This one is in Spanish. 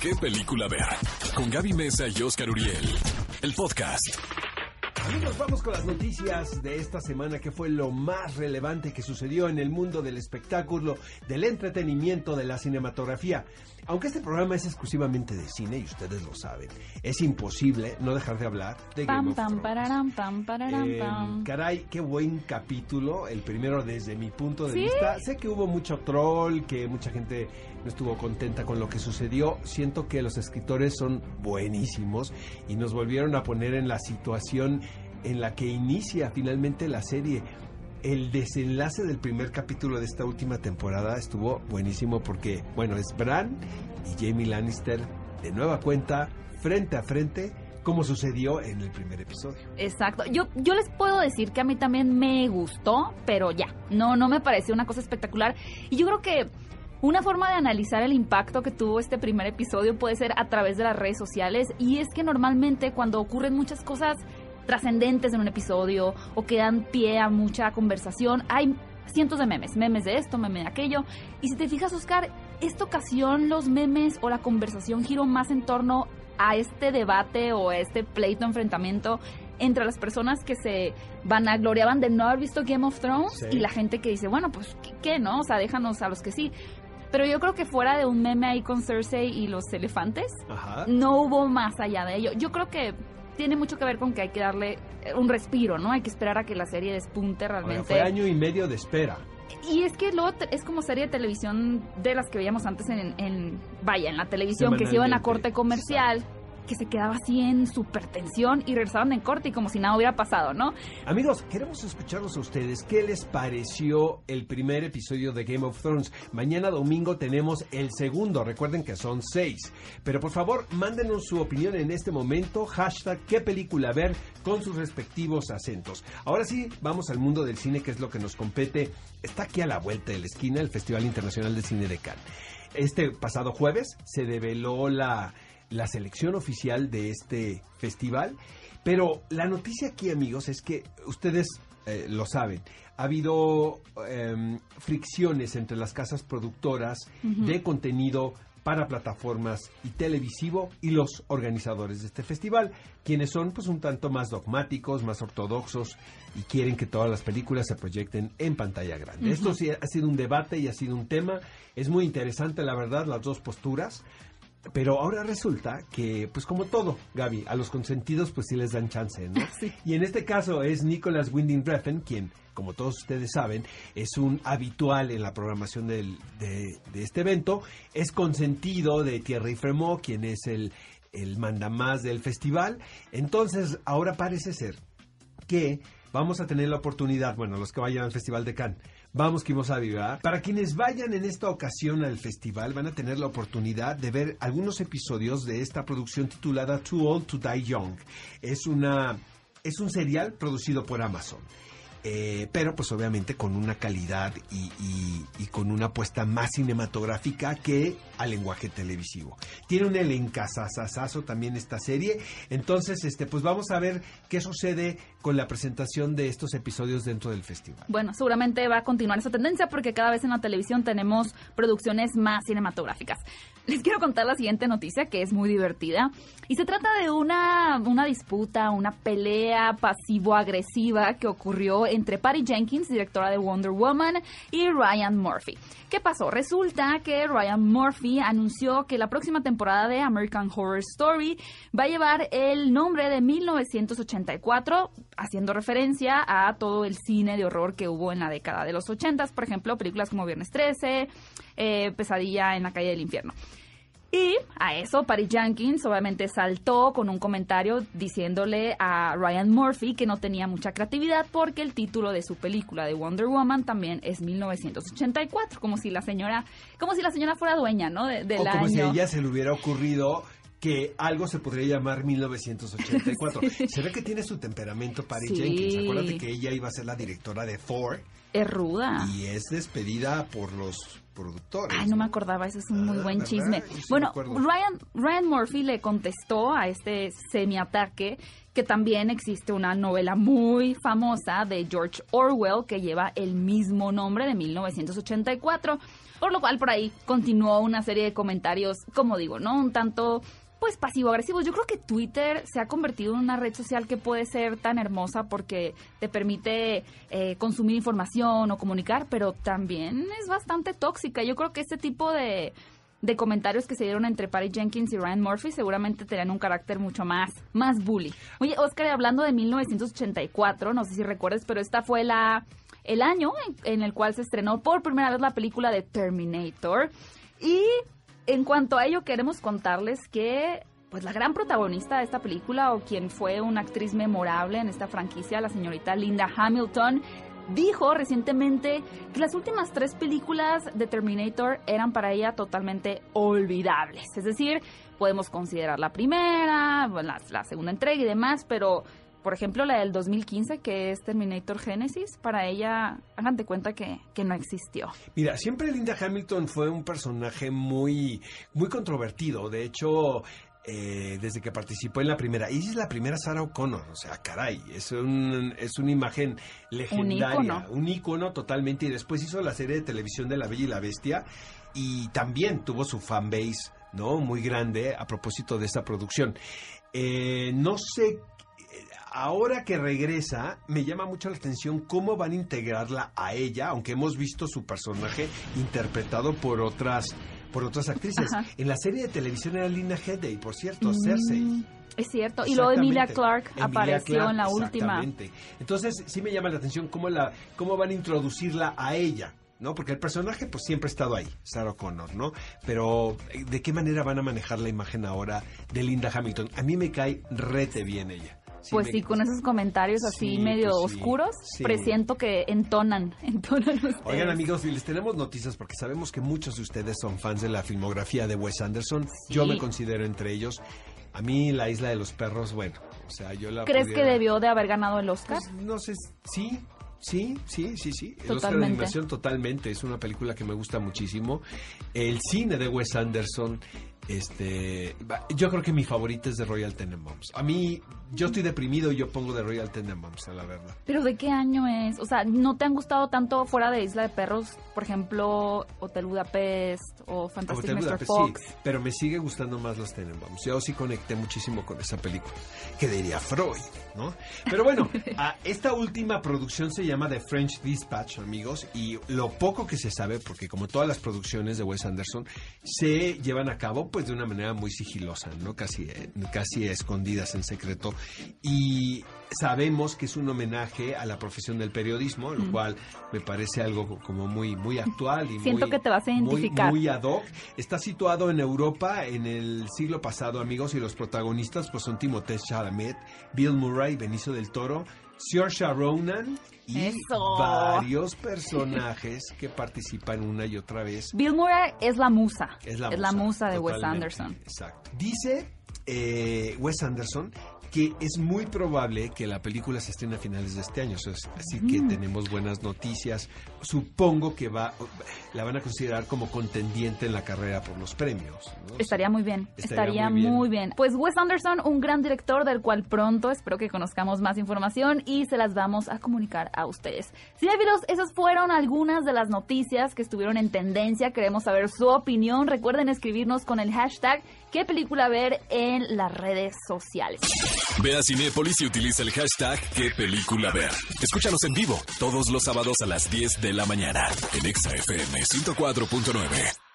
¿Qué película ver? Con Gaby Mesa y Oscar Uriel. El podcast. Amigos, vamos con las noticias de esta semana, que fue lo más relevante que sucedió en el mundo del espectáculo, del entretenimiento, de la cinematografía. Aunque este programa es exclusivamente de cine, y ustedes lo saben, es imposible no dejar de hablar de Game Pam, of pam, pararam, pam, pararam, Eh, pam. caray, qué buen capítulo, el primero desde mi punto de ¿Sí? vista. Sé que hubo mucho troll, que mucha gente no estuvo contenta con lo que sucedió. Siento que los escritores son buenísimos y nos volvieron a poner en la situación en la que inicia finalmente la serie. El desenlace del primer capítulo de esta última temporada estuvo buenísimo porque, bueno, es Bran y Jamie Lannister de nueva cuenta, frente a frente, como sucedió en el primer episodio. Exacto. Yo, yo les puedo decir que a mí también me gustó, pero ya, no, no me pareció una cosa espectacular. Y yo creo que una forma de analizar el impacto que tuvo este primer episodio puede ser a través de las redes sociales. Y es que normalmente cuando ocurren muchas cosas trascendentes en un episodio o que dan pie a mucha conversación, hay cientos de memes, memes de esto, memes de aquello. Y si te fijas, Oscar, esta ocasión los memes o la conversación giró más en torno a este debate o a este pleito, enfrentamiento entre las personas que se vanagloriaban de no haber visto Game of Thrones Sí. y la gente que dice, bueno, pues, ¿qué, qué, no? O sea, déjanos a los que sí. Pero yo creo que fuera de un meme ahí con Cersei y los elefantes, Ajá. no hubo más allá de ello. Yo creo que tiene mucho que ver con que hay que darle eh, un respiro, ¿no? Hay que esperar a que la serie despunte Ahora, realmente. fue año y medio de espera. Y es que luego es como serie de televisión de las que veíamos antes en, en vaya, en la televisión, que se iban a corte comercial, que se quedaba así en super tensión y regresaban en corte y como si nada hubiera pasado, ¿no? Amigos, queremos escucharlos a ustedes. ¿Qué les pareció el primer episodio de Game of Thrones? Mañana domingo tenemos el segundo. Recuerden que son seis. Pero por favor, mándenos su opinión en este momento. Hashtag qué película ver con sus respectivos acentos. Ahora sí, vamos al mundo del cine, que es lo que nos compete. Está aquí a la vuelta de la esquina el Festival Internacional de Cine de Cannes. Este pasado jueves se develó la, la selección oficial de este festival. Pero la noticia aquí, amigos, es que ustedes eh, lo saben. Ha habido em, fricciones entre las casas productoras de contenido para plataformas y televisivo y los organizadores de este festival, quienes son pues un tanto más dogmáticos, más ortodoxos y quieren que todas las películas se proyecten en pantalla grande. Esto sí ha sido un debate y ha sido un tema, es muy interesante la verdad las dos posturas. Pero ahora resulta que, pues como todo, Gaby, a los consentidos pues sí les dan chance, ¿no? Sí. Y en este caso es Nicholas Winding Refn, quien, como todos ustedes saben, es un habitual en la programación del- de, de este evento. Es consentido de Thierry Fremont, quien es el, el mandamás del festival. Entonces, ahora parece ser que vamos a tener la oportunidad, bueno, los que vayan al Festival de Cannes, vamos que vamos a vibrar. Para quienes vayan en esta ocasión al festival, van a tener la oportunidad de ver algunos episodios de esta producción titulada Too Old to Die Young. Es una es un serial producido por Amazon. Eh, pero pues obviamente con una calidad y, con una apuesta más cinematográfica que al lenguaje televisivo. Tiene un elencazazazazo también esta serie. Entonces, este, pues vamos a ver qué sucede con la presentación de estos episodios dentro del festival. Bueno, seguramente va a continuar esa tendencia porque cada vez en la televisión tenemos producciones más cinematográficas. Les quiero contar la siguiente noticia que es muy divertida y se trata de una, una disputa, una pelea pasivo-agresiva que ocurrió entre Patty Jenkins, directora de Wonder Woman, y Ryan Murphy. ¿Qué pasó? Resulta que Ryan Murphy anunció que la próxima temporada de American Horror Story va a llevar el nombre de 1984, haciendo referencia a todo el cine de horror que hubo en la década de los 80, por ejemplo, películas como Viernes 13, eh, Pesadilla en la calle del infierno. Y a eso, Patty Jenkins obviamente saltó con un comentario diciéndole a Ryan Murphy que no tenía mucha creatividad porque el título de su película de Wonder Woman también es 1984, como si la señora, como si la señora fuera dueña, ¿no? De- del o como si a ella se le hubiera ocurrido que algo se podría llamar 1984. Se ve que tiene su temperamento Patty Sí. Jenkins. Acuérdate que ella iba a ser la directora de Thor Es ruda. y es despedida por los productores. Ay, no me acordaba, ese es un muy Ah, buen chisme. Bueno. Ryan, Ryan Murphy le contestó a este semiataque que también existe una novela muy famosa de George Orwell que lleva el mismo nombre de 1984. Por lo cual por ahí continuó una serie de comentarios, como digo, ¿no? Un tanto pues pasivo-agresivos. Yo creo que Twitter se ha convertido en una red social que puede ser tan hermosa porque te permite eh, consumir información o comunicar, pero también es bastante tóxica. Yo creo que este tipo de, de comentarios que se dieron entre Patty Jenkins y Ryan Murphy seguramente tenían un carácter mucho más, más bully. Oye, Oscar, hablando de 1984, no sé si recuerdes, pero esta fue la el año en, en el cual se estrenó por primera vez la película de Terminator. Y en cuanto a ello, queremos contarles que pues la gran protagonista de esta película o quien fue una actriz memorable en esta franquicia, la señorita Linda Hamilton, dijo recientemente que las últimas tres películas de Terminator eran para ella totalmente olvidables. Es decir, podemos considerar la primera, la, la segunda entrega y demás, pero por ejemplo, la del 2015, que es Terminator Genesis, para ella, hagan de cuenta que, que no existió. Mira, siempre Linda Hamilton fue un personaje muy, muy controvertido. De hecho, eh, desde que participó en la primera. Y es la primera Sarah O'Connor, o sea, caray, es, un, es una imagen legendaria, un ícono. totalmente. Y después hizo la serie de televisión de La Bella y la Bestia y también tuvo su fanbase, ¿no? Muy grande a propósito de esta producción. Eh, no sé ahora que regresa, me llama mucho la atención cómo van a integrarla a ella, aunque hemos visto su personaje interpretado por otras por otras actrices. En la serie de televisión era Lina Headey, por cierto, mm, Cersei. Es cierto, y luego Emilia Clark apareció en la última. Entonces, sí me llama la atención cómo la cómo van a introducirla a ella. ¿no? Porque el personaje pues siempre ha estado ahí, Sarah Connor, ¿no? Pero ¿de qué manera van a manejar la imagen ahora de Linda Hamilton? A mí me cae rete bien ella pues sí, con esos comentarios así medio pues oscuros, presiento que entonan, entonan Oigan amigos, les tenemos noticias porque sabemos que muchos de ustedes son fans de la filmografía de Wes Anderson. Yo me considero entre ellos. A mí La Isla de los Perros, bueno, o sea, yo la ¿Crees que debió de haber ganado el Oscar? Pues, no sé, sí, Sí, sí, sí, sí. El Oscar de animación totalmente. Es una película que me gusta muchísimo. El cine de Wes Anderson este, yo creo que mi favorita es de Royal Tenenbaums. A mí, yo estoy deprimido y yo pongo de Royal Tenenbaums, a la verdad. ¿Pero de qué año es? O sea, ¿no te han gustado tanto fuera de Isla de Perros? Por ejemplo, Hotel Budapest o Fantastic Mr. Fox. Sí, pero me sigue gustando más los Tenenbaums. Yo sí conecté muchísimo con esa película. Que diría Freud, ¿no? Pero bueno, esta última producción se llama The French Dispatch, amigos, y lo poco que se sabe, porque como todas las producciones de Wes Anderson, se llevan a cabo pues de una manera muy sigilosa, ¿no? Casi, eh, casi escondidas en secreto. Y sabemos que es un homenaje a la profesión del periodismo, lo cual me parece algo como muy, muy actual y Siento que te vas a identificar. Muy, ad hoc. Está situado en Europa en el siglo pasado, amigos, y los protagonistas pues son Timothée Chalamet, Bill Murray, Benicio del Toro, Saoirse Ronan y varios personajes que participan una y otra vez. Bill Murray es la musa. Es la, musa, de Wes Anderson. Exacto. Dice eh, Wes Anderson que es muy probable que la película se estrene a finales de este año. así que mm. tenemos buenas noticias. Supongo que va, la van a considerar como contendiente en la carrera por los premios. Estaría muy bien. Estaría, muy, bien. Pues Wes Anderson, un gran director del cual pronto espero que conozcamos más información y se las vamos a comunicar a ustedes. Cinefilos, esas fueron algunas de las noticias que estuvieron en tendencia. Queremos saber su opinión. Recuerden escribirnos con el hashtag qué película ver en las redes sociales. Ve a Cinépolis y utiliza el hashtag qué película ver. Escúchanos en vivo todos los sábados a las 10 de la mañana en ExaFM 104.9.